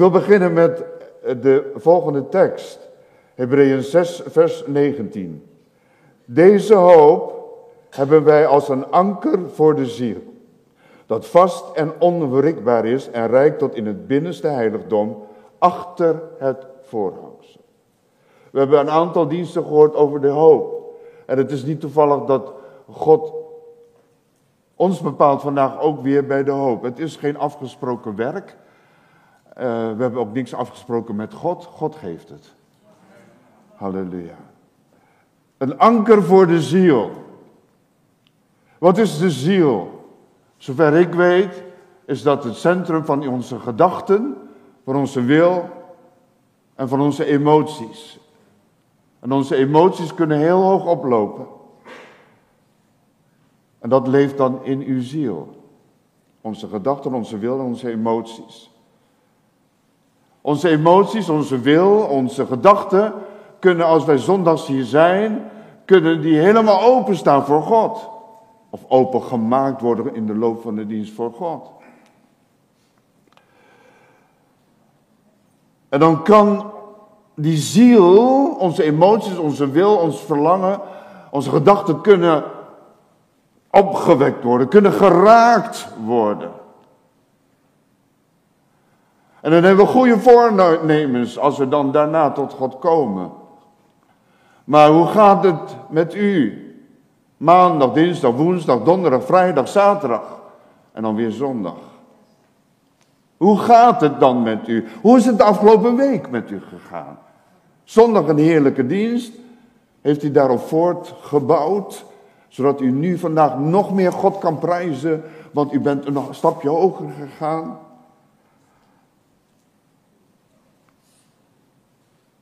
Wil beginnen met de volgende tekst. Hebreeën 6, vers 19. Deze hoop hebben wij als een anker voor de ziel, dat vast en onwrikbaar is en reikt tot in het binnenste heiligdom, achter het voorhangsel. We hebben een aantal diensten gehoord over de hoop. En het is niet toevallig dat God ons bepaalt vandaag ook weer bij de hoop. Het is geen afgesproken werk. Uh, we hebben ook niks afgesproken met God. God geeft het. Halleluja. Een anker voor de ziel. Wat is de ziel? Zover ik weet, is dat het centrum van onze gedachten, van onze wil en van onze emoties. En onze emoties kunnen heel hoog oplopen. En dat leeft dan in uw ziel. Onze gedachten, onze wil en onze emoties. Onze emoties, onze wil, onze gedachten kunnen als wij zondags hier zijn, kunnen die helemaal openstaan voor God. Of opengemaakt worden in de loop van de dienst voor God. En dan kan die ziel, onze emoties, onze wil, ons verlangen, onze gedachten kunnen opgewekt worden, kunnen geraakt worden. En dan hebben we goede voornemens als we dan daarna tot God komen. Maar hoe gaat het met u? Maandag, dinsdag, woensdag, donderdag, vrijdag, zaterdag en dan weer zondag. Hoe gaat het dan met u? Hoe is het de afgelopen week met u gegaan? Zondag een heerlijke dienst. Heeft u daarop voortgebouwd? Zodat u nu vandaag nog meer God kan prijzen, want u bent een stapje hoger gegaan.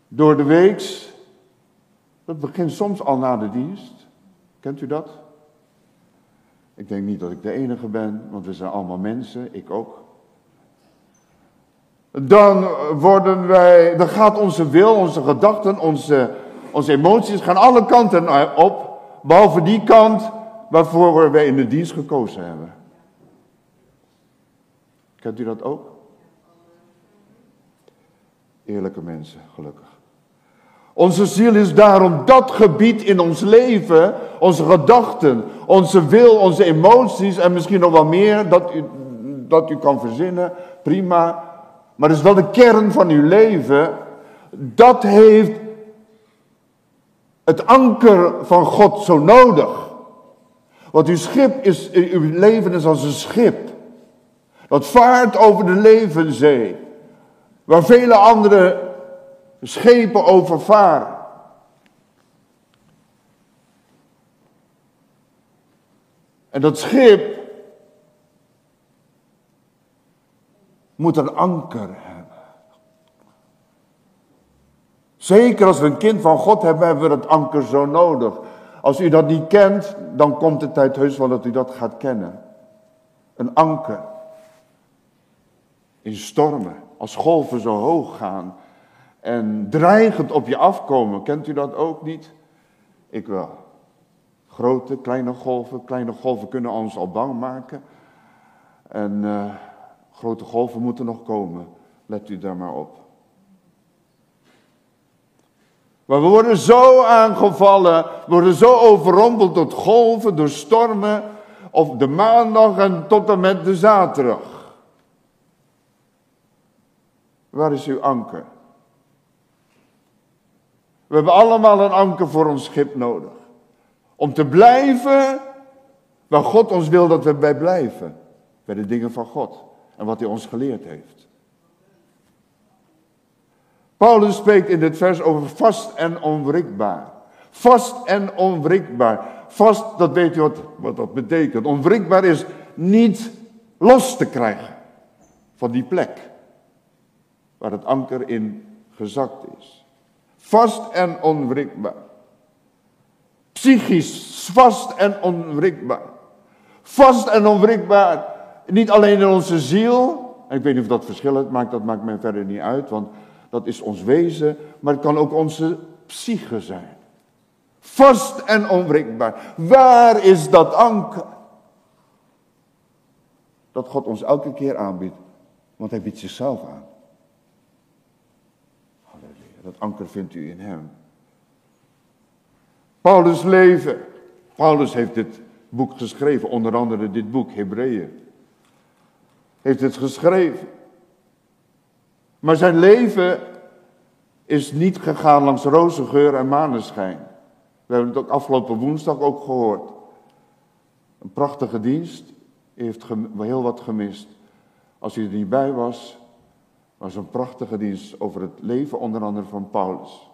Door de weeks, dat begint soms al na de dienst. Kent u dat? Ik denk niet dat ik de enige ben, want we zijn allemaal mensen, ik ook. Dan worden wij, dan gaat onze wil, onze gedachten, onze, onze emoties gaan alle kanten op. Behalve die kant waarvoor wij in de dienst gekozen hebben. Kent u dat ook? Eerlijke mensen, gelukkig. Onze ziel is daarom dat gebied in ons leven, onze gedachten, onze wil, onze emoties en misschien nog wel meer dat u, dat u kan verzinnen, prima. Maar het is wel de kern van uw leven. Dat heeft het anker van God zo nodig. Want uw schip is, uw leven is als een schip. Dat vaart over de levenzee. Waar vele andere schepen over varen. En dat schip moet een anker hebben. Zeker als we een kind van God hebben, hebben we dat anker zo nodig. Als u dat niet kent, dan komt de tijd heus wel dat u dat gaat kennen. Een anker. In stormen, als golven zo hoog gaan en dreigend op je afkomen. Kent u dat ook niet? Ik wel. Grote, kleine golven. Kleine golven kunnen ons al bang maken. En uh, grote golven moeten nog komen. Let u daar maar op. Maar we worden zo aangevallen, we worden zo overrompeld door golven, door stormen, of de maandag en tot en met de zaterdag. Waar is uw anker? We hebben allemaal een anker voor ons schip nodig. Om te blijven waar God ons wil dat we bij blijven. Bij de dingen van God en wat hij ons geleerd heeft. Paulus spreekt in dit vers over vast en onwrikbaar. Vast en onwrikbaar. Vast, dat weet je wat, wat dat betekent. Onwrikbaar is niet los te krijgen van die plek waar het anker in gezakt is. Vast en onwrikbaar. Psychisch vast en onwrikbaar. Vast en onwrikbaar. Niet alleen in onze ziel. Ik weet niet of dat verschil maakt, dat maakt mij verder niet uit. Want dat is ons wezen, maar het kan ook onze psyche zijn. Vast en onwrikbaar. Waar is dat anker? Dat God ons elke keer aanbiedt, want hij biedt zichzelf aan. Dat anker vindt u in hem. Paulus' leven. Paulus heeft dit boek geschreven, onder andere dit boek, Hebreeën. Heeft het geschreven. Maar zijn leven is niet gegaan langs rozengeur en maneschijn. We hebben het ook afgelopen woensdag ook gehoord. Een prachtige dienst. U heeft heel wat gemist. Als u er niet bij was, was een prachtige dienst over het leven onder andere van Paulus.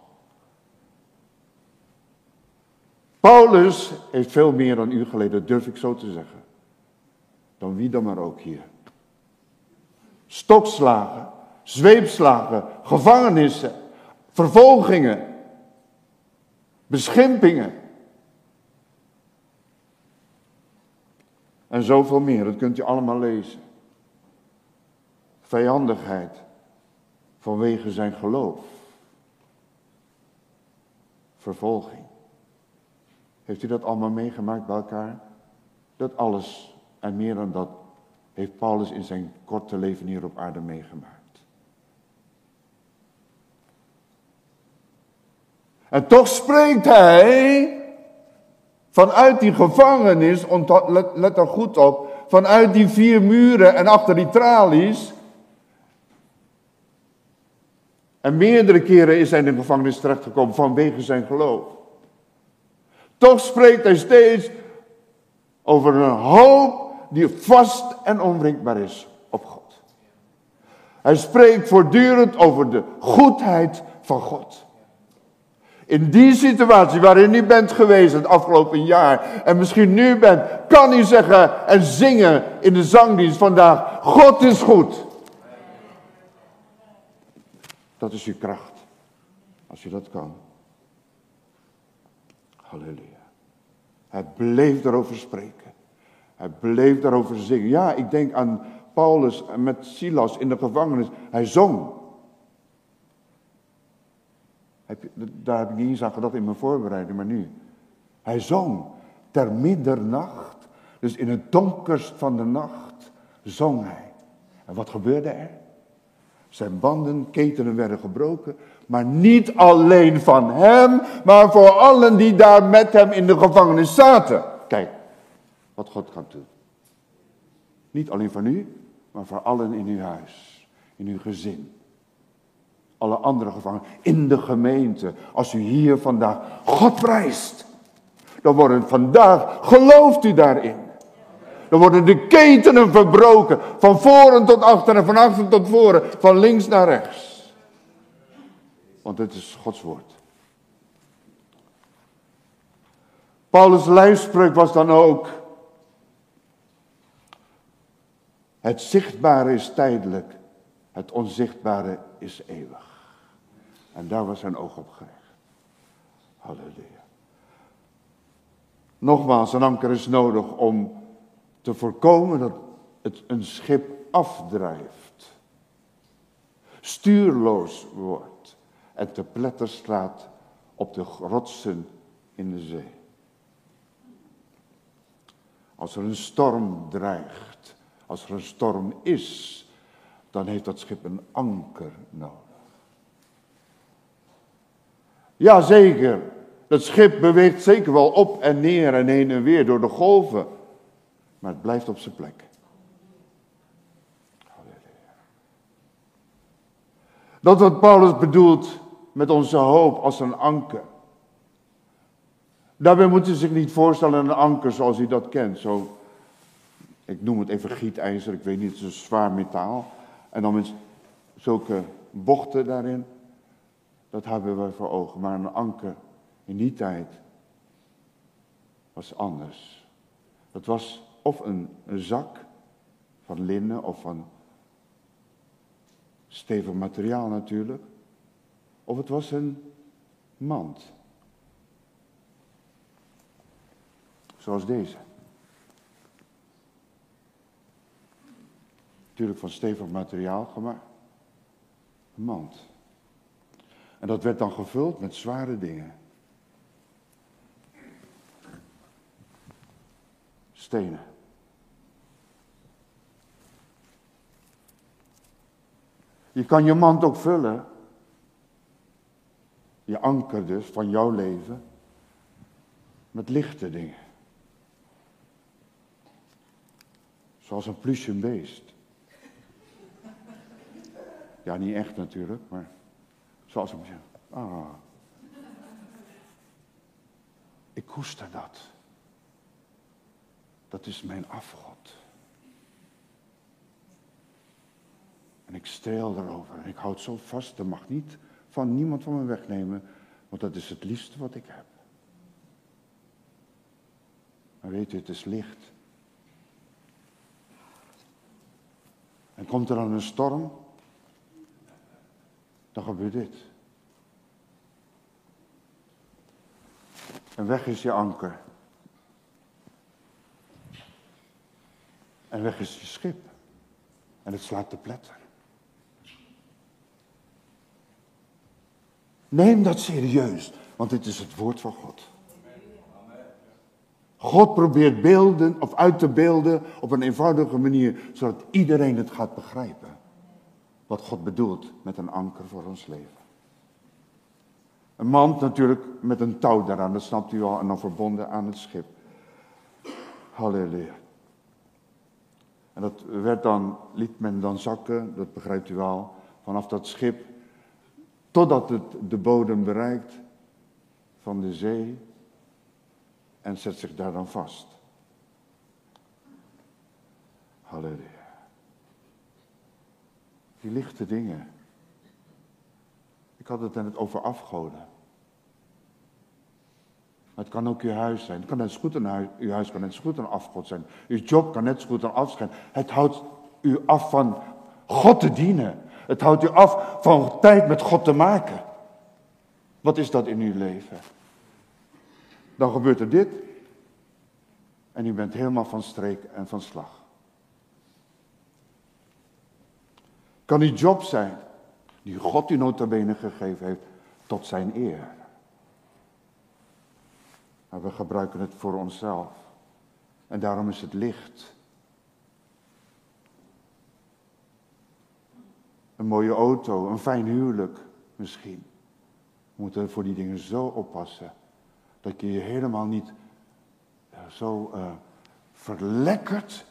Paulus heeft veel meer dan u geleden, durf ik zo te zeggen. Dan wie dan maar ook hier. Stokslagen, zweepslagen, gevangenissen, vervolgingen, beschimpingen. En zoveel meer, dat kunt u allemaal lezen. Vijandigheid vanwege zijn geloof. Vervolging. Heeft u dat allemaal meegemaakt bij elkaar? Dat alles en meer dan dat heeft Paulus in zijn korte leven hier op aarde meegemaakt. En toch spreekt hij vanuit die gevangenis, let, er goed op, vanuit die vier muren en achter die tralies. En meerdere keren is hij in de gevangenis terechtgekomen vanwege zijn geloof. Toch spreekt hij steeds over een hoop die vast en onwrikbaar is op God. Hij spreekt voortdurend over de goedheid van God. In die situatie waarin u bent geweest het afgelopen jaar en misschien nu bent, kan u zeggen en zingen in de zangdienst vandaag, God is goed. Dat is uw kracht, als u dat kan. Halleluja. Hij bleef daarover spreken. Hij bleef daarover zingen. Ja, ik denk aan Paulus met Silas in de gevangenis. Hij zong. Daar heb ik niet eens aan gedacht in mijn voorbereiding, maar nu. Hij zong ter middernacht, dus in het donkerst van de nacht, zong hij. En wat gebeurde er? Zijn banden, ketenen werden gebroken, maar niet alleen van hem, maar voor allen die daar met hem in de gevangenis zaten. Kijk, wat God kan doen. Niet alleen voor u, maar voor allen in uw huis, in uw gezin. Alle andere gevangenen, in de gemeente. Als u hier vandaag God prijst, dan worden vandaag, gelooft u daarin. Dan worden de ketenen verbroken, van voren tot achter en van achter tot voren, van links naar rechts. Want het is Gods woord. Paulus' lijfspreuk was dan ook, het zichtbare is tijdelijk, het onzichtbare is eeuwig. En daar was zijn oog op gericht. Halleluja. Nogmaals, een anker is nodig om te voorkomen dat het een schip afdrijft, stuurloos wordt en te pletter slaat op de rotsen in de zee. Als er een storm dreigt, als er een storm is, dan heeft dat schip een anker nodig. Ja, zeker. Dat schip beweegt zeker wel op en neer en heen en weer door de golven. Maar het blijft op zijn plek. Dat wat Paulus bedoelt met onze hoop als een anker. Daarbij moet u zich niet voorstellen een anker zoals u dat kent. Zo, ik noem het even gietijzer, ik weet niet, zo'n zwaar metaal. En dan met zulke bochten daarin. Dat hebben we voor ogen. Maar een anker in die tijd was anders. Dat was of een, zak van linnen of van stevig materiaal natuurlijk. Of het was een mand. Zoals deze. Natuurlijk van stevig materiaal gemaakt. Een mand. En dat werd dan gevuld met zware dingen. Stenen. Je kan je mand ook vullen anker dus van jouw leven met lichte dingen. Zoals een plusje beest. Ja, niet echt natuurlijk, maar zoals een Ah. Ik koester dat. Dat is mijn afgod. En ik streel erover. En ik houd zo vast. Dat mag niet van niemand van me wegnemen. Want dat is het liefste wat ik heb. Maar weet u, het is licht. En komt er dan een storm, dan gebeurt dit. En weg is je anker. En weg is je schip. En het slaat de pletter. Neem dat serieus, want dit is het woord van God. God probeert beelden of uit te beelden op een eenvoudige manier, zodat iedereen het gaat begrijpen. Wat God bedoelt met een anker voor ons leven. Een mand natuurlijk met een touw daaraan, dat snapt u al, en dan verbonden aan het schip. Halleluja. En dat werd dan, liet men dan zakken, dat begrijpt u wel, vanaf dat schip, totdat het de bodem bereikt van de zee en zet zich daar dan vast. Halleluja. Die lichte dingen. Ik had het net over afgoden. Maar het kan ook uw huis zijn. Het kan net zo een huis, uw huis kan net zo goed een afgod zijn. Uw job kan net zo goed een. Het houdt u af van God te dienen. Het houdt u af van tijd met God te maken. Wat is dat in uw leven? Dan gebeurt er dit. En u bent helemaal van streek en van slag. Kan uw job zijn, die God u nota bene gegeven heeft, tot zijn eer. Maar we gebruiken het voor onszelf. En daarom is het licht. Een mooie auto, een fijn huwelijk misschien. We moeten voor die dingen zo oppassen. Dat je je helemaal niet zo uh, verlekkert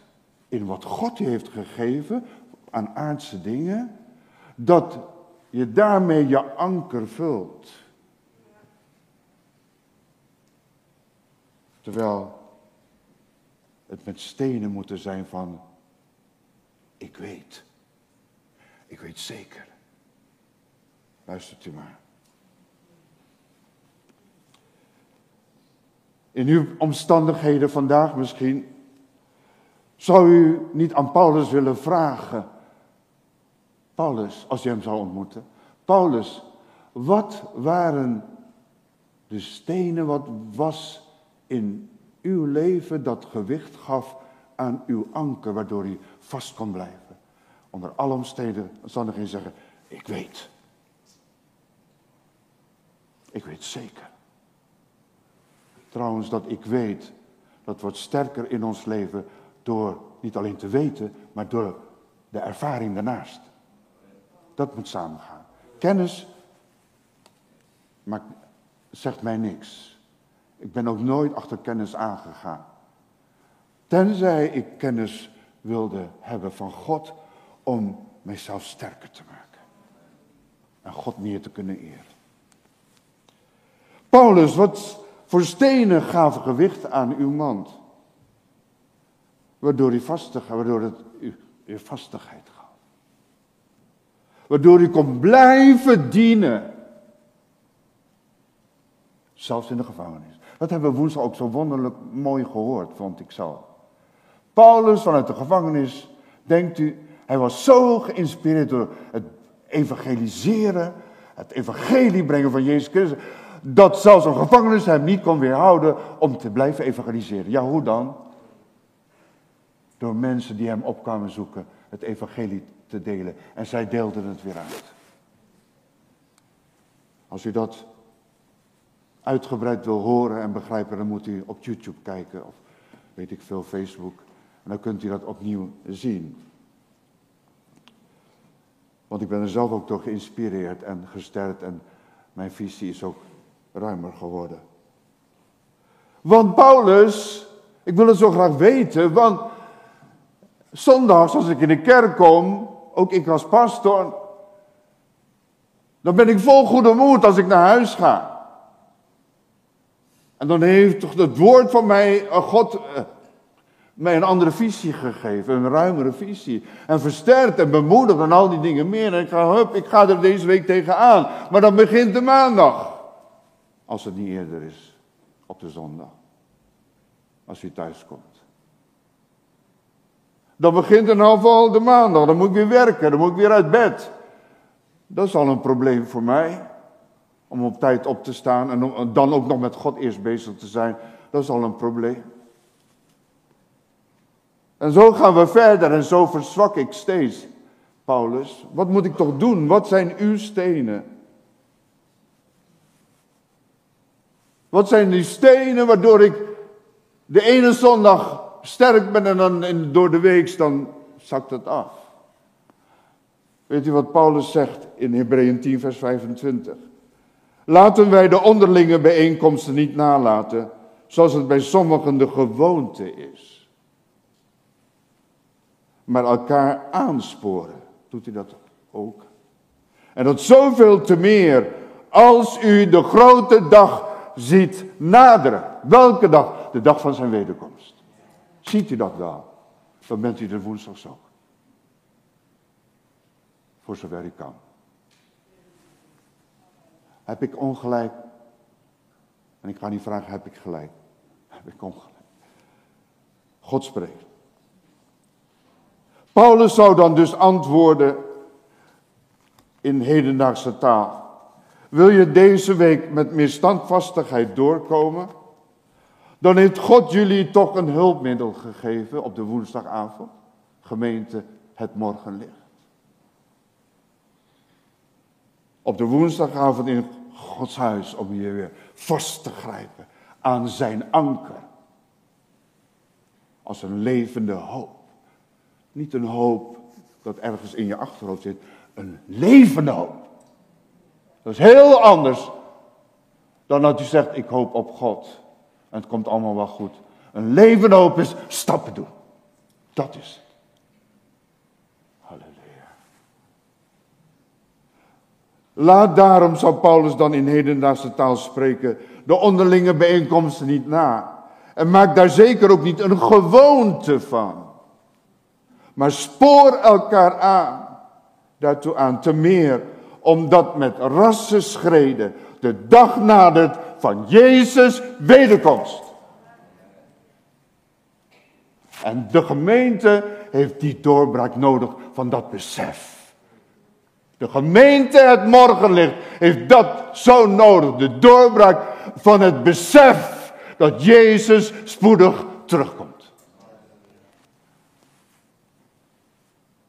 in wat God je heeft gegeven aan aardse dingen. Dat je daarmee je anker vult. Terwijl het met stenen moeten zijn van, ik weet. Ik weet zeker. Luistert u maar. In uw omstandigheden vandaag misschien, zou u niet aan Paulus willen vragen. Paulus, als je hem zou ontmoeten. Paulus, wat waren de stenen, wat was in uw leven dat gewicht gaf aan uw anker, waardoor u vast kon blijven? Onder alle omstandigheden zeggen, ik weet. Ik weet zeker. Trouwens, dat ik weet, dat wordt sterker in ons leven door niet alleen te weten, maar door de ervaring daarnaast. Dat moet samengaan. Kennis maakt, zegt mij niks. Ik ben ook nooit achter kennis aangegaan. Tenzij ik kennis wilde hebben van God om mijzelf sterker te maken. En God meer te kunnen eren. Paulus, wat voor stenen gaven gewicht aan uw mand. Waardoor, u vastig, waardoor het u, vastigheid gaf. Waardoor u kon blijven dienen. Zelfs in de gevangenis. Dat hebben we woensdag ook zo wonderlijk mooi gehoord, vond ik zo. Paulus vanuit de gevangenis, denkt u, hij was zo geïnspireerd door het evangeliseren, het evangelie brengen van Jezus Christus, dat zelfs een gevangenis hem niet kon weerhouden om te blijven evangeliseren. Ja, hoe dan? Door mensen die hem op kwamen zoeken het evangelie te delen. En zij deelden het weer uit. Als u dat uitgebreid wil horen en begrijpen, dan moet u op YouTube kijken of weet ik veel, Facebook. En dan kunt u dat opnieuw zien. Want ik ben er zelf ook door geïnspireerd en gesterkt en Mijn visie is ook ruimer geworden. Want Paulus, ik wil het zo graag weten, want zondags als ik in de kerk kom, ook ik als pastor, dan ben ik vol goede moed als ik naar huis ga. En dan heeft toch het woord van mij, eh, God, eh, mij een andere visie gegeven, een ruimere visie. En versterkt en bemoedigd en al die dingen meer. En ik ga, hup, ik ga er deze week tegenaan. Maar dan begint de maandag. Als het niet eerder is, op de zondag. Als u thuis komt. Dan begint een half de maandag, dan moet ik weer werken, dan moet ik weer uit bed. Dat is al een probleem voor mij. Om op tijd op te staan en dan ook nog met God eerst bezig te zijn. Dat is al een probleem. En zo gaan we verder en zo verzwak ik steeds. Paulus, wat moet ik toch doen? Wat zijn uw stenen? Wat zijn die stenen waardoor ik de ene zondag sterk ben en dan door de week dan zakt het af? Weet u wat Paulus zegt in Hebreeën 10, vers 25? Laten wij de onderlinge bijeenkomsten niet nalaten, zoals het bij sommigen de gewoonte is. Maar elkaar aansporen. Doet u dat ook? En dat zoveel te meer als u de grote dag ziet naderen. Welke dag? De dag van zijn wederkomst. Ziet u dat wel? Dan bent u er woensdags ook. Voor zover u kan. Heb ik ongelijk? En ik ga niet vragen, heb ik gelijk? Heb ik ongelijk? God spreekt. Paulus zou dan dus antwoorden in hedendaagse taal. Wil je deze week met meer standvastigheid doorkomen? Dan heeft God jullie toch een hulpmiddel gegeven op de woensdagavond. Gemeente, het morgenlicht. Op de woensdagavond in Gods huis om je weer vast te grijpen aan zijn anker. Als een levende hoop. Niet een hoop dat ergens in je achterhoofd zit, een levende hoop. Dat is heel anders dan dat u zegt, ik hoop op God. En het komt allemaal wel goed. Een levende hoop is stappen doen. Dat is het. Halleluja. Laat daarom, zou Paulus dan in hedendaagse taal spreken, de onderlinge bijeenkomsten niet na. En maak daar zeker ook niet een gewoonte van. Maar spoor elkaar aan. Daartoe aan te meer omdat met schreden de dag nadert van Jezus wederkomst. En de gemeente heeft die doorbraak nodig van dat besef. De gemeente, het morgenlicht, heeft dat zo nodig. De doorbraak van het besef dat Jezus spoedig terugkomt.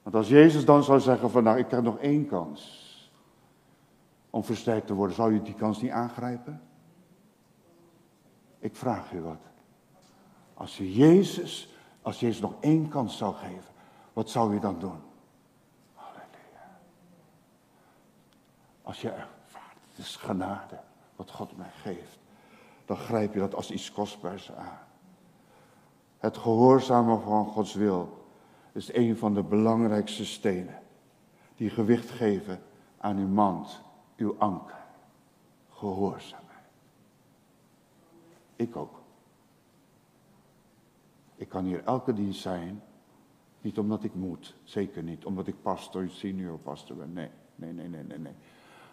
Want als Jezus dan zou zeggen van nou, ik heb nog één kans om versterkt te worden, zou je die kans niet aangrijpen? Ik vraag u wat. Als je Jezus, als Jezus nog één kans zou geven, wat zou je dan doen? Halleluja. Als je ervaart, het is genade wat God mij geeft, dan grijp je dat als iets kostbaars aan. Het gehoorzamen van Gods wil is een van de belangrijkste stenen die gewicht geven aan uw mand uw anker. Gehoorzaamheid. Ik ook. Ik kan hier elke dienst zijn, niet omdat ik moet, zeker niet, omdat ik pastor, senior pastor ben. Nee, nee, nee, nee, nee, nee.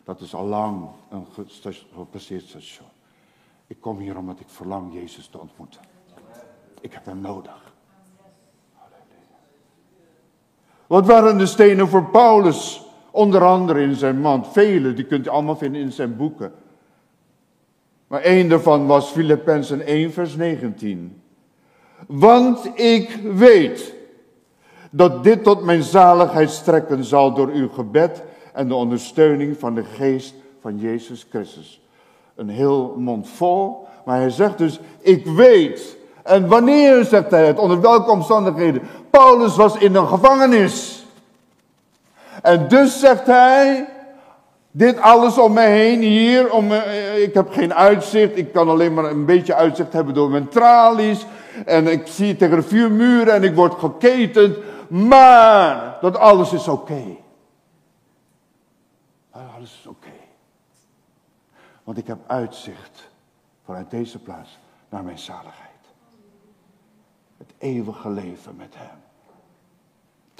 Dat is al lang een gepasseerd station. Ik kom hier omdat ik verlang Jezus te ontmoeten. Ik heb hem nodig. Wat waren de stenen voor Paulus? Onder andere in zijn mand. Vele, die kunt u allemaal vinden in zijn boeken. Maar één daarvan was Filippenzen 1, vers 19. Want ik weet dat dit tot mijn zaligheid strekken zal door uw gebed en de ondersteuning van de geest van Jezus Christus. Een heel mond vol, maar hij zegt dus, ik weet. En wanneer zegt hij het? Onder welke omstandigheden? Paulus was in een gevangenis. En dus zegt hij, Dit alles om me heen hier, om, eh, ik heb geen uitzicht, ik kan alleen maar een beetje uitzicht hebben door mijn tralies. En ik zie tegen de vier muren en ik word geketend. Maar dat alles is oké. Alles is oké. Want ik heb uitzicht vanuit deze plaats naar mijn zaligheid. Het eeuwige leven met Hem.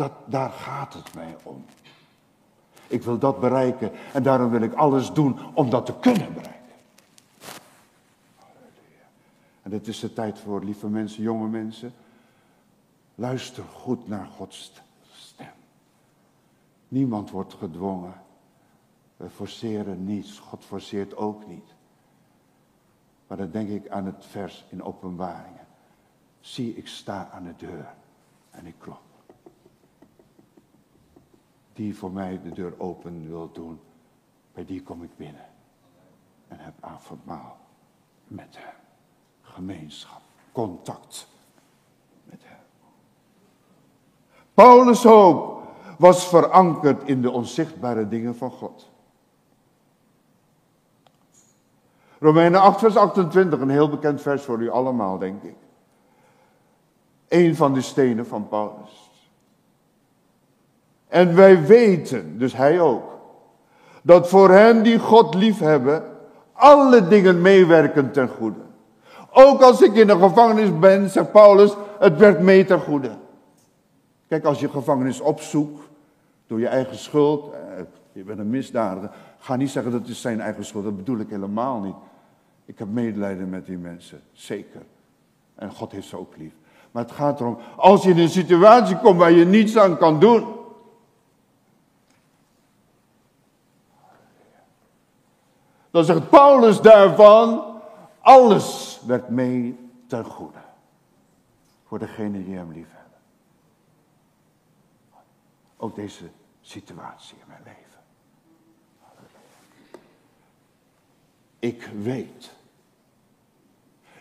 Dat, daar gaat het mij om. Ik wil dat bereiken en daarom wil ik alles doen om dat te kunnen bereiken. En dit is de tijd voor, lieve mensen, jonge mensen. Luister goed naar Gods stem. Niemand wordt gedwongen. We forceren niets. God forceert ook niet. Maar dan denk ik aan het vers in Openbaringen. Zie, ik sta aan de deur en ik klop. Die voor mij de deur open wil doen, bij die kom ik binnen. En heb avondmaal met hem. Gemeenschap, contact met hem. Paulus' hoop was verankerd in de onzichtbare dingen van God. Romeinen 8, vers 28, een heel bekend vers voor u allemaal, denk ik. Een van de stenen van Paulus. En wij weten, dus hij ook, dat voor hen die God liefhebben, alle dingen meewerken ten goede. Ook als ik in de gevangenis ben, zegt Paulus, het werkt mee ten goede. Kijk, als je gevangenis opzoekt, door je eigen schuld, eh, je bent een misdadiger, ga niet zeggen dat het zijn eigen schuld, dat bedoel ik helemaal niet. Ik heb medelijden met die mensen, zeker. En God heeft ze ook lief. Maar het gaat erom, als je in een situatie komt waar je niets aan kan doen. Dan zegt Paulus daarvan, alles werkt mee ten goede. Voor degene die hem lief hebben. Ook deze situatie in mijn leven. Ik weet.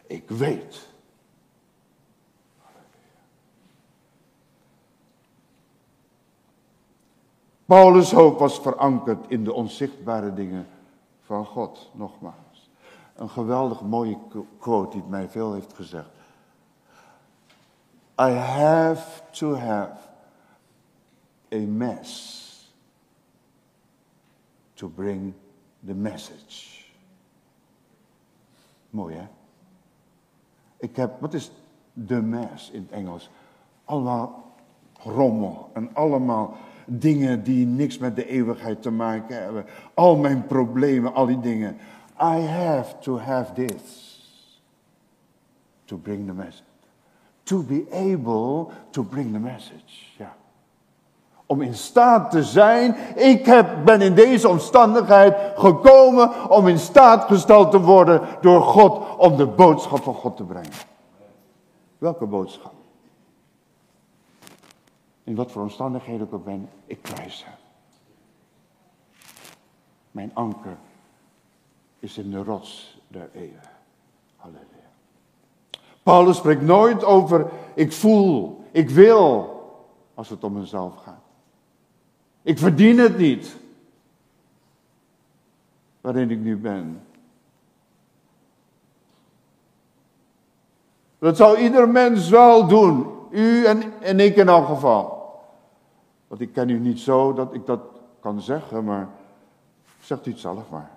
Ik weet. Paulus' hoop was verankerd in de onzichtbare dingen van God, nogmaals. Een geweldig mooie quote die mij veel heeft gezegd. I have to have a mess to bring the message. Mooi hè? Ik heb, wat is de mess in het Engels? Allemaal rommel en allemaal dingen die niks met de eeuwigheid te maken hebben. Al mijn problemen, al die dingen. I have to have this to bring the message. To be able to bring the message. Ja om in staat te zijn. Ik heb, ben in deze omstandigheid gekomen om in staat gesteld te worden door God om de boodschap van God te brengen. Welke boodschap? In wat voor omstandigheden ik ook ben, ik prijs hem. Mijn anker is in de rots der eeuwen. Halleluja. Paulus spreekt nooit over ik voel, ik wil, als het om mezelf gaat. Ik verdien het niet. Waarin ik nu ben. Dat zou ieder mens wel doen. U en, en ik in elk geval. Want ik ken u niet zo dat ik dat kan zeggen, maar zegt u het zelf maar.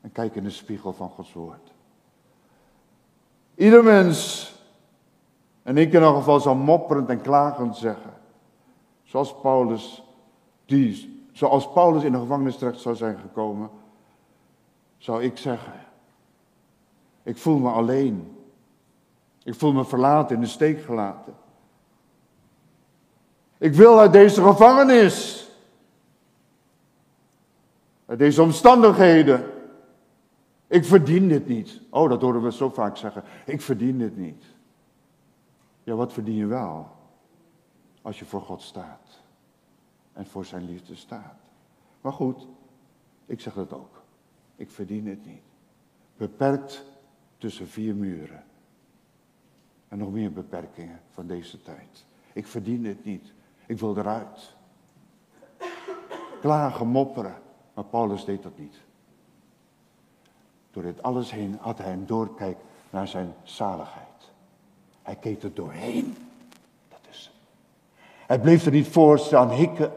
En kijk in de spiegel van Gods woord. Ieder mens, en ik in elk geval, zal mopperend en klagend zeggen. Zoals Paulus die, zoals Paulus in de gevangenis terecht zou zijn gekomen, zou ik zeggen, ik voel me alleen. Ik voel me verlaten, in de steek gelaten. Ik wil uit deze gevangenis. Uit deze omstandigheden. Ik verdien dit niet. Oh, dat horen we zo vaak zeggen. Ik verdien dit niet. Ja, wat verdien je wel? Als je voor God staat en voor zijn liefde staat. Maar goed, ik zeg het ook. Ik verdien het niet. Beperkt tussen vier muren. En nog meer beperkingen van deze tijd. Ik verdien het niet. Ik wil eruit. Klagen, mopperen. Maar Paulus deed dat niet. Door dit alles heen had hij een doorkijk naar zijn zaligheid. Hij keek er doorheen. Dat is. Hij bleef er niet voor staan hikken.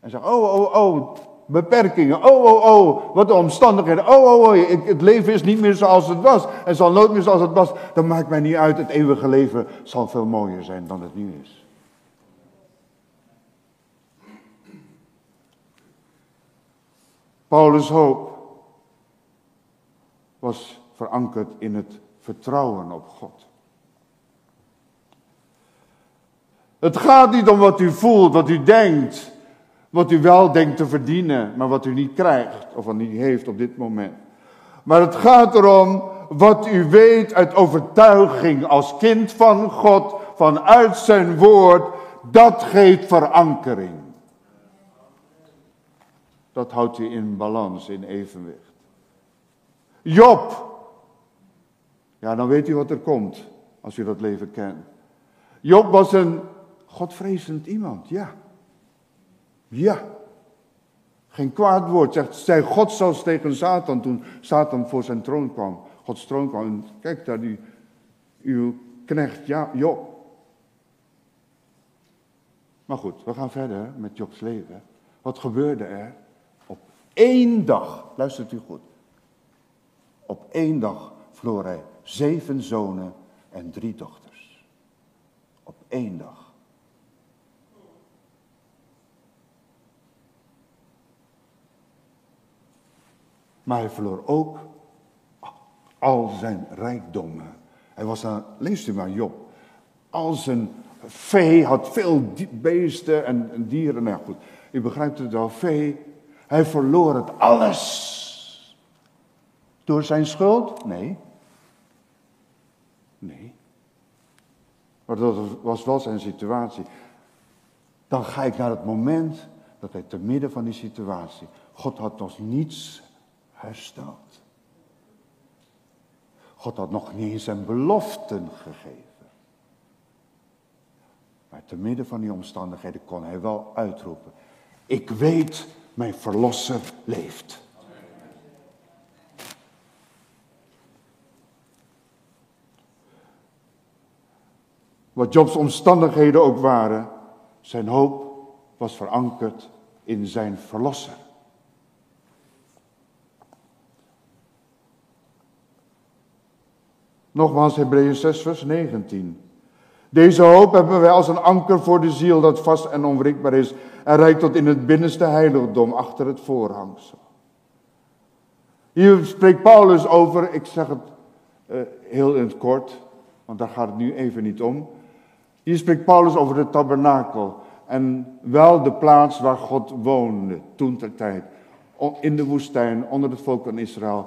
En zei, oh, oh, oh, beperkingen. Oh, oh, oh, wat de omstandigheden. Oh, oh, oh, het leven is niet meer zoals het was. En zal nooit meer zoals het was. Dan maakt mij niet uit. Het eeuwige leven zal veel mooier zijn dan het nu is. Paulus' hoop was verankerd in het vertrouwen op God. Het gaat niet om wat u voelt, wat u denkt, wat u wel denkt te verdienen, maar wat u niet krijgt of wat niet heeft op dit moment. Maar het gaat erom wat u weet uit overtuiging als kind van God, vanuit zijn woord, dat geeft verankering. Dat houdt u in balans, in evenwicht. Job. Ja, dan weet u wat er komt als u dat leven kent. Job was een godvrezend iemand, ja. Ja. Geen kwaad woord. Zegt, zei God zelfs tegen Satan toen Satan voor zijn troon kwam. Gods troon kwam. En kijk daar, die, uw knecht, ja, Job. Maar goed, we gaan verder met Jobs leven. Wat gebeurde er? Op één dag, luistert u goed. Op één dag verloor hij zeven zonen en drie dochters. Op één dag. Maar hij verloor ook al zijn rijkdommen. Hij was aan, leest u maar Job, al zijn vee, had veel beesten en, dieren. Nou goed, u begrijpt het wel, vee. Hij verloor het alles. Door zijn schuld? Nee. Nee. Maar dat was wel zijn situatie. Dan ga ik naar het moment dat hij te midden van die situatie, God had nog niets hersteld. God had nog niet zijn beloften gegeven. Maar te midden van die omstandigheden kon hij wel uitroepen. Ik weet, mijn verlosser leeft. Wat Jobs omstandigheden ook waren, zijn hoop was verankerd in zijn verlosser. Nogmaals Hebreeën 6 vers 19. Deze hoop hebben wij als een anker voor de ziel dat vast en onwrikbaar is en reikt tot in het binnenste heiligdom achter het voorhangsel. Hier spreekt Paulus over, ik zeg het uh, heel in het kort, want daar gaat het nu even niet om. Hier spreekt Paulus over de tabernakel en wel de plaats waar God woonde toen ter tijd. In de woestijn, onder het volk van Israël,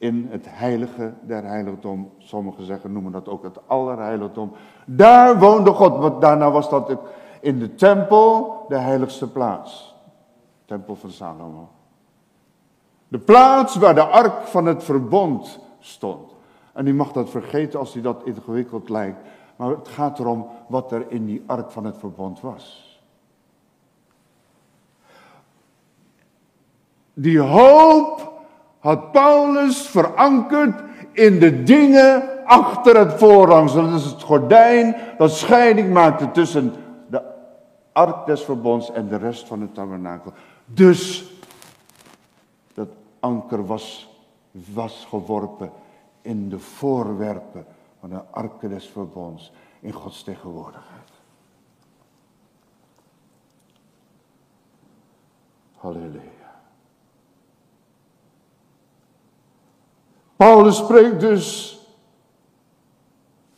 in het heilige der heiligdom. Sommigen zeggen, noemen dat ook het allerheiligdom. Daar woonde God, want daarna was dat in de tempel de heiligste plaats. Tempel van Salomo. De plaats waar de ark van het verbond stond. En u mag dat vergeten als u dat ingewikkeld lijkt. Maar het gaat erom wat er in die ark van het verbond was. Die hoop had Paulus verankerd in de dingen achter het voorhangsel. Dat is het gordijn dat scheiding maakte tussen de ark des verbonds en de rest van het tabernakel. Dus dat anker was, was geworpen in de voorwerpen van de ark des verbonds in Gods tegenwoordigheid. Halleluja. Paulus spreekt dus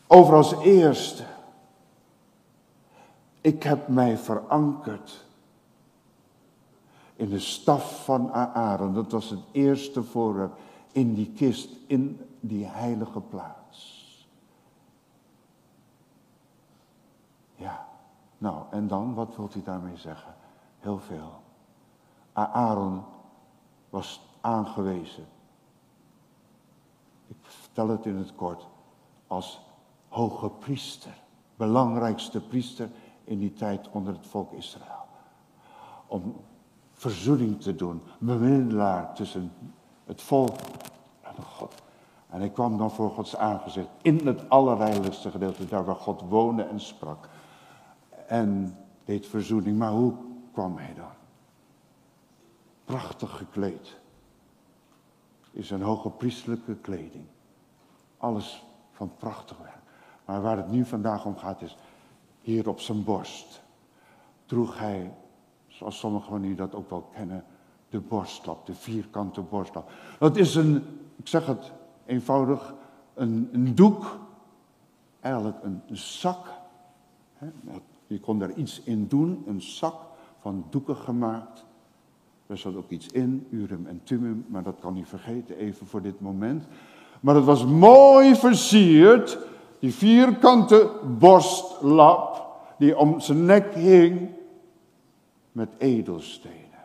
over als eerste. Ik heb mij verankerd in de staf van Aaron. Dat was het eerste voorwerp in die kist, in die heilige plaats. Ja, nou en dan, wat wilt u daarmee zeggen? Heel veel. Aaron was aangewezen vertel het in het kort, als hoge priester, belangrijkste priester in die tijd onder het volk Israël. Om verzoening te doen. Bemiddelaar tussen het volk en God. En ik kwam dan voor Gods aangezicht in het allerheiligste gedeelte, daar waar God woonde en sprak. En deed verzoening. Maar hoe kwam hij dan? Prachtig gekleed. In zijn hoge priestelijke kleding. Alles van prachtig werk. Maar waar het nu vandaag om gaat is, hier op zijn borst droeg hij, zoals sommigen van u dat ook wel kennen, de borstlap, de vierkante borstlap. Dat is een, ik zeg het eenvoudig, een, een doek, eigenlijk een, zak. Je kon daar iets in doen, een zak van doeken gemaakt. Er zat ook iets in, Urim en Tumum, maar dat kan u vergeten even voor dit moment. Maar het was mooi versierd, die vierkante borstlap die om zijn nek hing met edelstenen.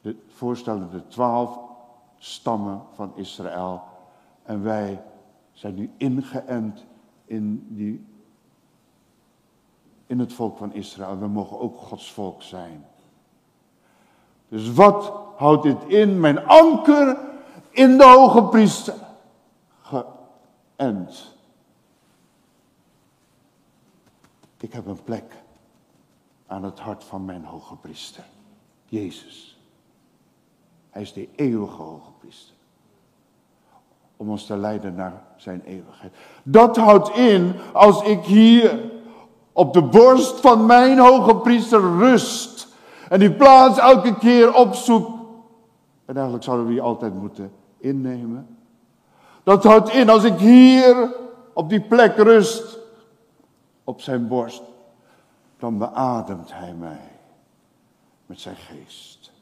De, voorstellen de twaalf stammen van Israël. En wij zijn nu ingeënt in, die, in het volk van Israël. We mogen ook Gods volk zijn. Dus wat houdt dit in? Mijn anker in de hoge priester. Geënt. Ik heb een plek aan het hart van mijn hoge priester. Jezus. Hij is de eeuwige hoge priester. Om ons te leiden naar zijn eeuwigheid. Dat houdt in als ik hier op de borst van mijn hoge priester rust. En die plaats elke keer opzoek. En eigenlijk zouden we die altijd moeten innemen. Dat houdt in als ik hier op die plek rust. Op zijn borst dan beademt hij mij met zijn geest.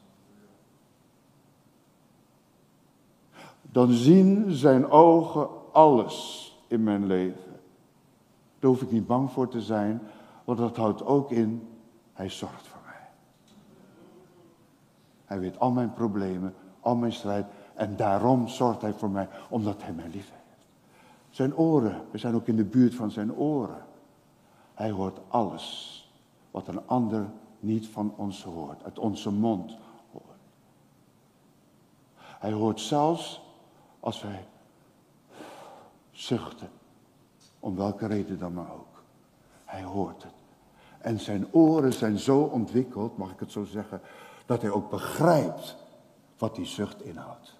Dan zien zijn ogen alles in mijn leven. Daar hoef ik niet bang voor te zijn, want dat houdt ook in, hij zorgt. Hij weet al mijn problemen, al mijn strijd en daarom zorgt hij voor mij, omdat hij mij lief heeft. Zijn oren, we zijn ook in de buurt van zijn oren. Hij hoort alles wat een ander niet van ons hoort, uit onze mond hoort. Hij hoort zelfs als wij zuchten, om welke reden dan maar ook. Hij hoort het. En zijn oren zijn zo ontwikkeld, mag ik het zo zeggen, dat hij ook begrijpt wat die zucht inhoudt.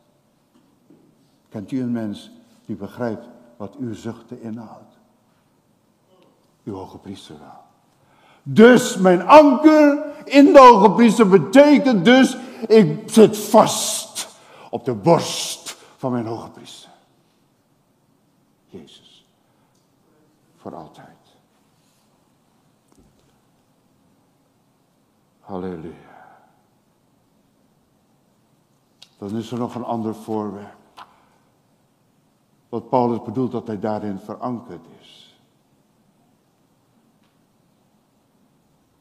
Kent u een mens die begrijpt wat uw zuchten inhoudt? Uw hoge priester wel. Dus mijn anker in de hoge priester betekent dus, ik zit vast op de borst van mijn hoge priester. Jezus. Voor altijd. Halleluja. Dan is er nog een ander voorwerp. Wat Paulus bedoelt dat hij daarin verankerd is.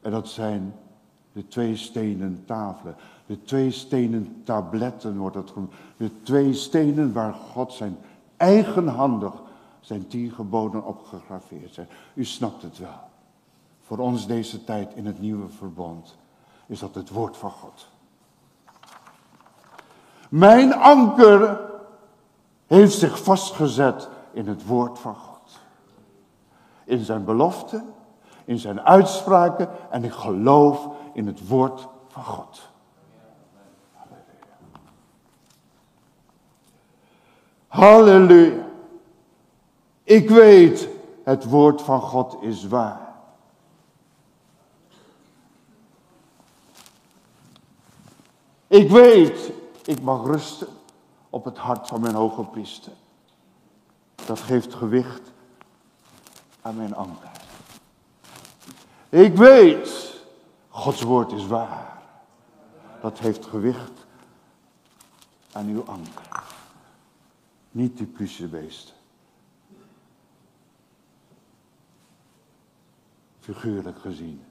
En dat zijn de twee stenen tafelen. De twee stenen tabletten wordt het genoemd. De twee stenen waar God zijn eigenhandig zijn tien geboden op gegraveerd zijn. U snapt het wel. Voor ons deze tijd in het nieuwe verbond is dat het woord van God. Mijn anker heeft zich vastgezet in het woord van God. In zijn belofte, in zijn uitspraken en ik geloof in het woord van God. Halleluja. Ik weet, het woord van God is waar. Ik weet, ik mag rusten op het hart van mijn hoge priester. Dat geeft gewicht aan mijn anker. Ik weet, Gods woord is waar. Dat heeft gewicht aan uw anker. Niet die beesten. Figuurlijk gezien.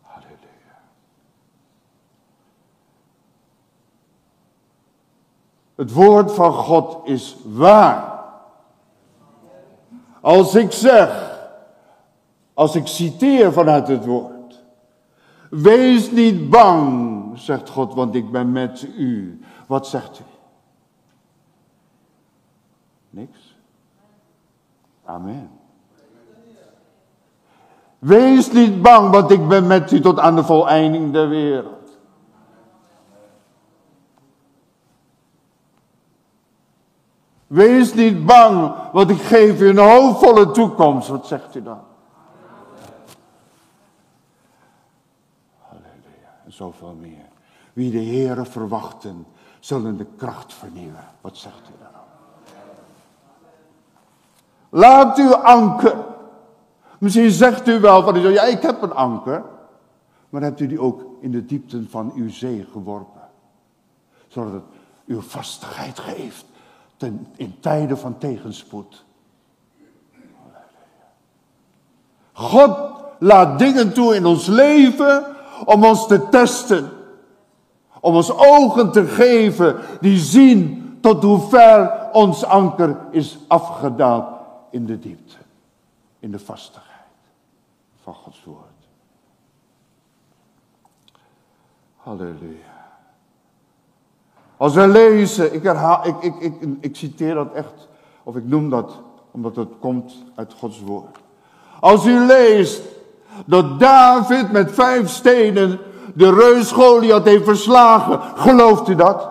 Halleluja. Het woord van God is waar. Als ik zeg als ik citeer vanuit het woord, Wees niet bang, zegt God, want ik ben met u. Wat zegt u? Niks. Amen. Wees niet bang, want ik ben met u tot aan de voleinding der wereld. Wees niet bang, want ik geef u een hoopvolle toekomst. Wat zegt u dan? Halleluja. En zoveel meer. Wie de Heere verwachten, zullen de kracht vernieuwen. Wat zegt u dan? Laat uw anker. Misschien zegt u wel van, ja ik heb een anker. Maar hebt u die ook in de diepten van uw zee geworpen? Zodat het uw vastigheid geeft ten, in tijden van tegenspoed. God laat dingen toe in ons leven om ons te testen. Om ons ogen te geven die zien tot hoe ver ons anker is afgedaald in de diepte. In de vastigheid van Gods woord. Halleluja. Als we lezen, ik, herhaal, ik, ik, ik, ik citeer dat echt, of ik noem dat omdat het komt uit Gods woord. Als u leest dat David met vijf stenen de reus Goliath heeft verslagen, gelooft u dat?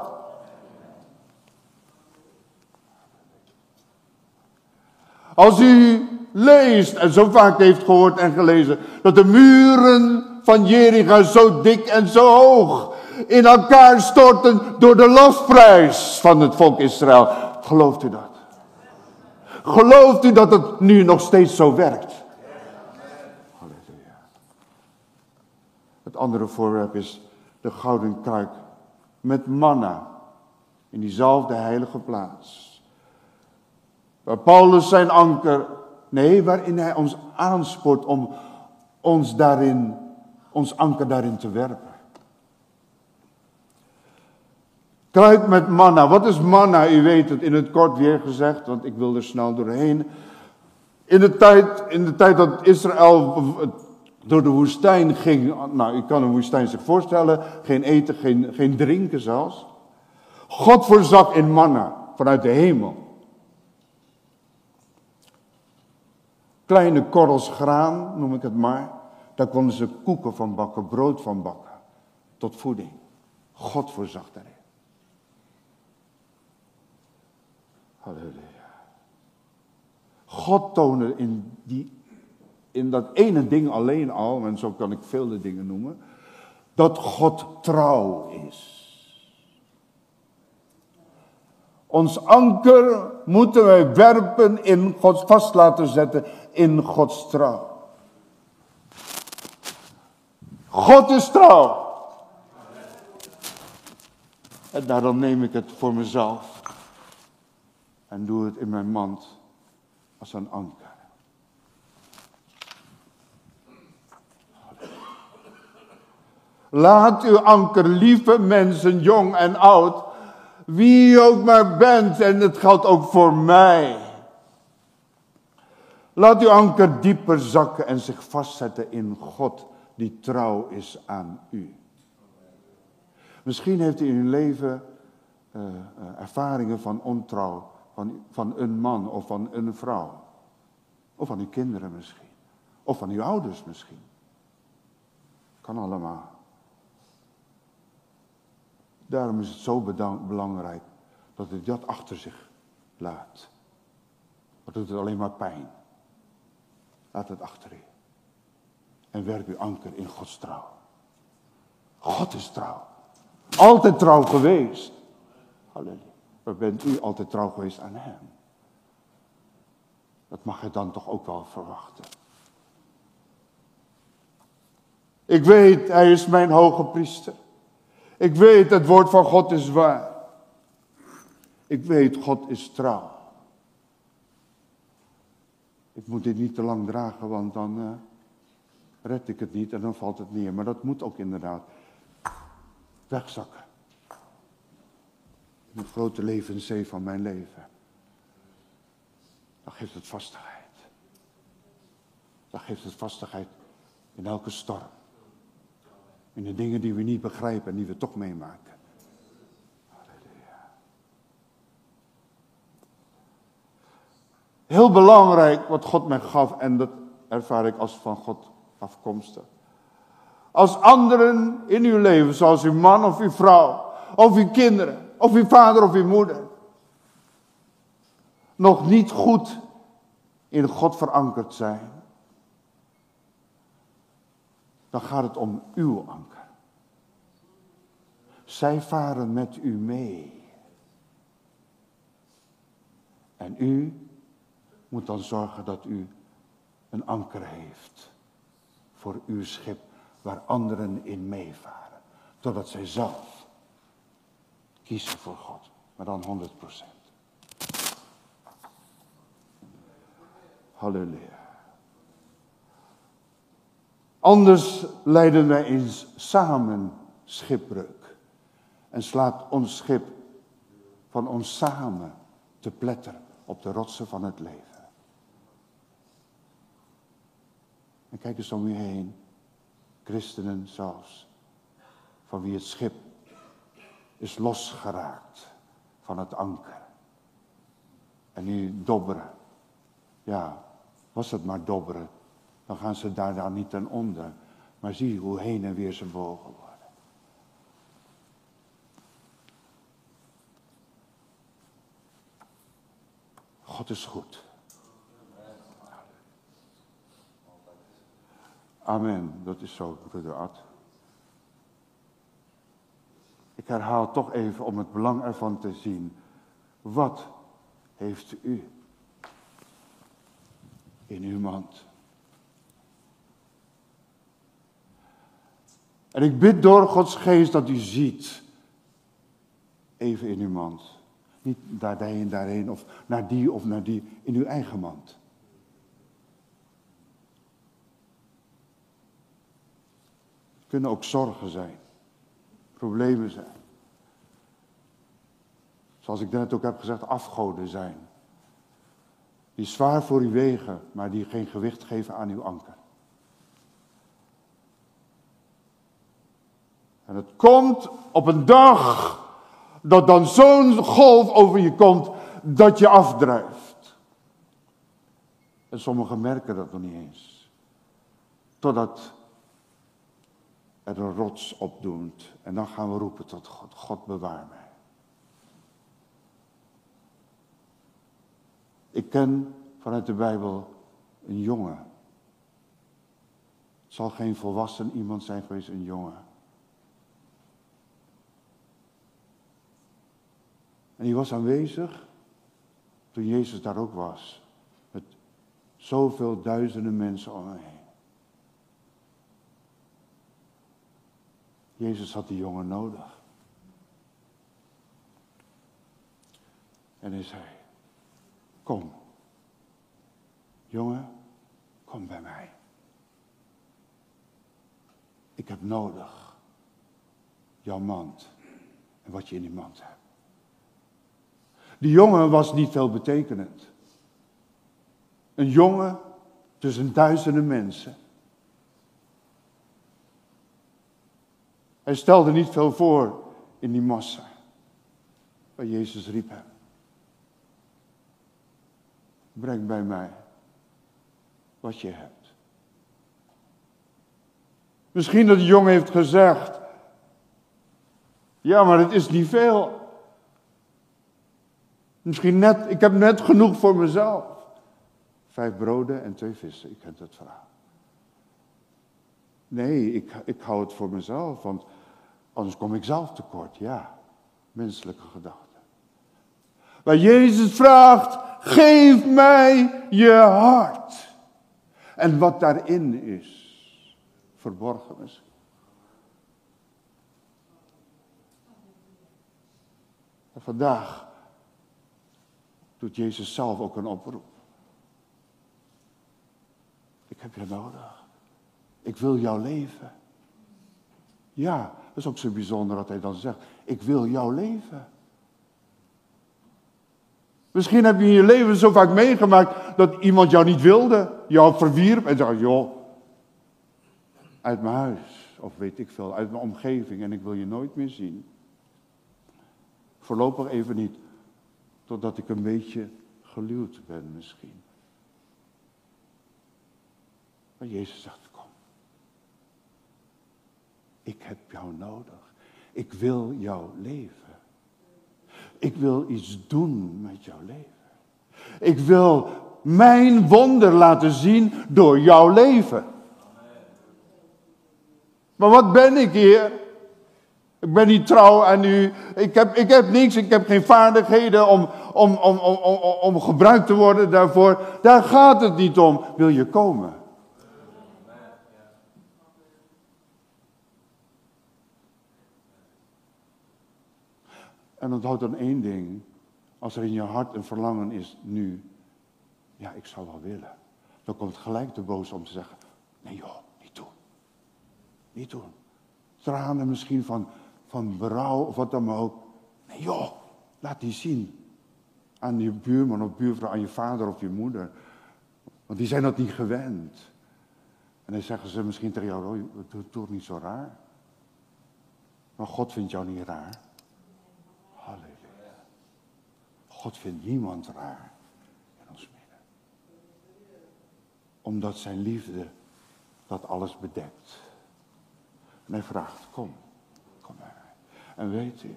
Als u leest, en zo vaak heeft gehoord en gelezen, dat de muren van Jericho zo dik en zo hoog in elkaar storten door de lofprijs van het volk Israël. Gelooft u dat? Gelooft u dat het nu nog steeds zo werkt? Halleluja. Het andere voorwerp is de gouden kruik met manna in diezelfde heilige plaats. Waar Paulus zijn anker, nee, waarin hij ons aanspoort om ons daarin, ons anker daarin te werpen. Kruid met manna. Wat is manna? U weet het in het kort weer gezegd, want ik wil er snel doorheen. In de tijd, in de tijd dat Israël door de woestijn ging, nou, u kan een woestijn zich voorstellen, geen eten, geen, geen drinken zelfs. God voorzag in manna vanuit de hemel. Kleine korrels graan, noem ik het maar. Daar konden ze koeken van bakken, brood van bakken. Tot voeding. God voorzag daarin. Halleluja. God toonde in, die, in dat ene ding alleen al, en zo kan ik vele dingen noemen, dat God trouw is. Ons anker moeten wij werpen in Gods vast laten zetten in Gods trouw. God is trouw. En daarom neem ik het voor mezelf. En doe het in mijn mand als een anker. Laat uw anker, lieve mensen, jong en oud, wie ook maar bent, en het geldt ook voor mij. Laat uw anker dieper zakken en zich vastzetten in God, die trouw is aan u. Misschien heeft u in uw leven uh, ervaringen van ontrouw, van, van een man of van een vrouw. Of van uw kinderen misschien. Of van uw ouders misschien. Kan allemaal. Daarom is het zo belangrijk dat u dat achter zich laat. Doet het alleen maar pijn. Laat het achter u. En werp uw anker in Gods trouw. God is trouw. Altijd trouw geweest. Halleluja. Maar bent u altijd trouw geweest aan Hem? Dat mag je dan toch ook wel verwachten. Ik weet, Hij is mijn hoge priester. Ik weet, het woord van God is waar. Ik weet, God is trouw. Ik moet dit niet te lang dragen, want dan uh, red ik het niet en dan valt het neer. Maar dat moet ook inderdaad wegzakken. De grote levenszee van mijn leven. Dan geeft het vastigheid. Dan geeft het vastigheid in elke storm. In de dingen die we niet begrijpen en die we toch meemaken. Heel belangrijk wat God mij gaf en dat ervaar ik als van God afkomstig. Als anderen in uw leven, zoals uw man of uw vrouw, of uw kinderen, of uw vader of uw moeder, nog niet goed in God verankerd zijn, dan gaat het om uw anker. Zij varen met u mee. En u moet dan zorgen dat u een anker heeft voor uw schip waar anderen in meevaren. Totdat zij zelf kiezen voor God, maar dan 100 procent. Halleluja. Anders leiden wij eens samen schipbreuk. En slaat ons schip van ons samen te pletter op de rotsen van het leven. En kijk eens om u heen. Christenen zelfs. Van wie het schip is losgeraakt van het anker. En nu dobberen. Ja, was het maar dobberen. Dan gaan ze daar dan niet ten onder. Maar zie hoe heen en weer ze bogen worden. God is goed. Amen, dat is zo, broeder Ad. Ik herhaal toch even om het belang ervan te zien. Wat heeft u in uw mand? En ik bid door Gods geest dat u ziet, even in uw mand. Niet daarheen, daarheen, of naar die of naar die, in uw eigen mand. Het kunnen ook zorgen zijn, problemen zijn. Zoals ik net ook heb gezegd, afgoden zijn. Die zwaar voor u wegen, maar die geen gewicht geven aan uw anker. En het komt op een dag dat dan zo'n golf over je komt dat je afdrijft. En sommigen merken dat nog niet eens. Totdat er een rots opdoemt. En dan gaan we roepen tot God, God bewaar mij. Ik ken vanuit de Bijbel een jongen. Het zal geen volwassen iemand zijn geweest, een jongen. En die was aanwezig toen Jezus daar ook was. Met zoveel duizenden mensen om hem heen. Jezus had die jongen nodig. En hij zei, kom, jongen, kom bij mij. Ik heb nodig jouw mand en wat je in die mand hebt. Die jongen was niet veel betekenend. Een jongen tussen duizenden mensen. Hij stelde niet veel voor in die massa. Maar Jezus riep hem. Breng bij mij wat je hebt. Misschien dat de jongen heeft gezegd. Ja, maar het is niet veel. Misschien net, ik heb net genoeg voor mezelf. Vijf broden en twee vissen, ik kent het verhaal. Nee, ik, ik hou het voor mezelf, want anders kom ik zelf tekort. Ja, menselijke gedachten. Maar Jezus vraagt, geef mij je hart. En wat daarin is, verborgen is. Vandaag doet Jezus zelf ook een oproep. Ik heb je nodig. Ik wil jouw leven. Ja, dat is ook zo bijzonder dat hij dan zegt, ik wil jouw leven. Misschien heb je in je leven zo vaak meegemaakt dat iemand jou niet wilde, jou verwierp en zei, joh, uit mijn huis. of weet ik veel, uit mijn omgeving en ik wil je nooit meer zien. Voorlopig even niet, totdat ik een beetje geluwd ben misschien. Maar Jezus zegt. Ik heb jou nodig. Ik wil jouw leven. Ik wil iets doen met jouw leven. Ik wil mijn wonder laten zien door jouw leven. Maar wat ben ik hier? Ik ben niet trouw aan u. Ik heb, ik heb niks. Ik heb geen vaardigheden om, om, om, om, om, om gebruikt te worden daarvoor. Daar gaat het niet om. Wil je komen? En onthoudt dan één ding. Als er in je hart een verlangen is nu. Ja, ik zou wel willen. Dan komt gelijk de boos om te zeggen. Nee joh, niet doen. Niet doen. Tranen misschien van, van berouw of wat dan ook. Nee joh, laat die zien. Aan je buurman of buurvrouw, aan je vader of je moeder. Want die zijn dat niet gewend. En dan zeggen ze misschien tegen jou, oh, doe het toch niet zo raar. Maar God vindt jou niet raar. Halleluja. God vindt niemand raar in ons midden. Omdat zijn liefde dat alles bedekt. En hij vraagt, kom, kom bij mij. En weet u,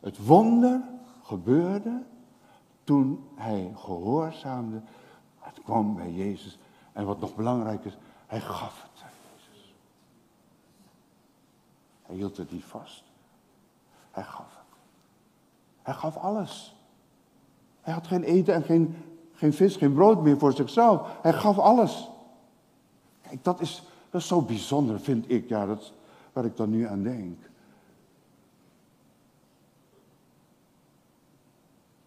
het wonder gebeurde toen hij gehoorzaamde. Het kwam bij Jezus. En wat nog belangrijk is, hij gaf het aan Jezus. Hij hield het niet vast. Hij gaf het. Hij gaf alles. Hij had geen eten en geen, geen vis, geen brood meer voor zichzelf. Hij gaf alles. Kijk, dat is, dat is zo bijzonder, vind ik. Ja, dat is waar ik dan nu aan denk.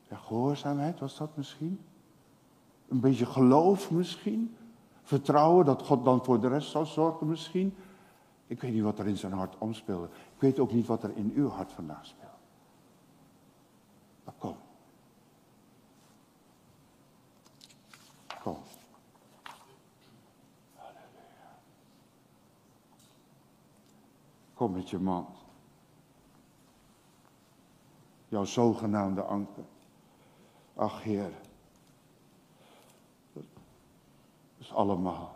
Ja, gehoorzaamheid was dat misschien? Een beetje geloof misschien? Vertrouwen dat God dan voor de rest zal zorgen misschien? Ik weet niet wat er in zijn hart omspeelde. Ik weet ook niet wat er in uw hart vandaag speelt. Maar kom. Kom. Halleluja. Kom met je man. Jouw zogenaamde anker. Ach Heer. Dat is allemaal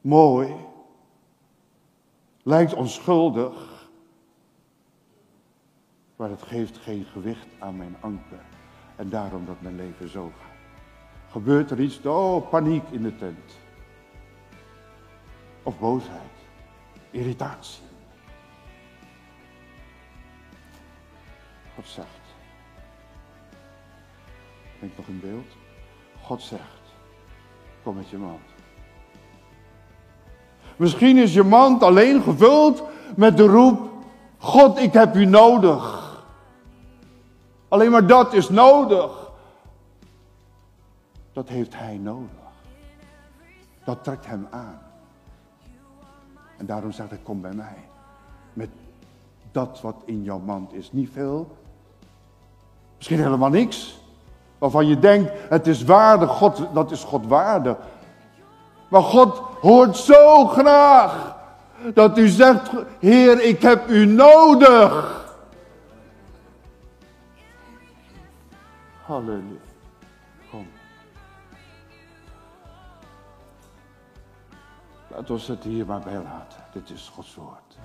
mooi. Lijkt onschuldig. Maar het geeft geen gewicht aan mijn anker. En daarom dat mijn leven zo gaat. Gebeurt er iets, oh, paniek in de tent. Of boosheid, irritatie. God zegt. Denk nog een beeld. God zegt, kom met je mand. Misschien is je mand alleen gevuld met de roep, God, ik heb u nodig. Alleen maar dat is nodig. Dat heeft hij nodig. Dat trekt hem aan. En daarom zegt hij, kom bij mij. Met dat wat in jouw mand is. Niet veel. Misschien helemaal niks. Waarvan je denkt, het is waarde. God, dat is God waarde. Maar God hoort zo graag dat u zegt, Heer, ik heb u nodig. Halleluja. Kom. Laat ons het hier maar bij laten. Dit is Gods woord.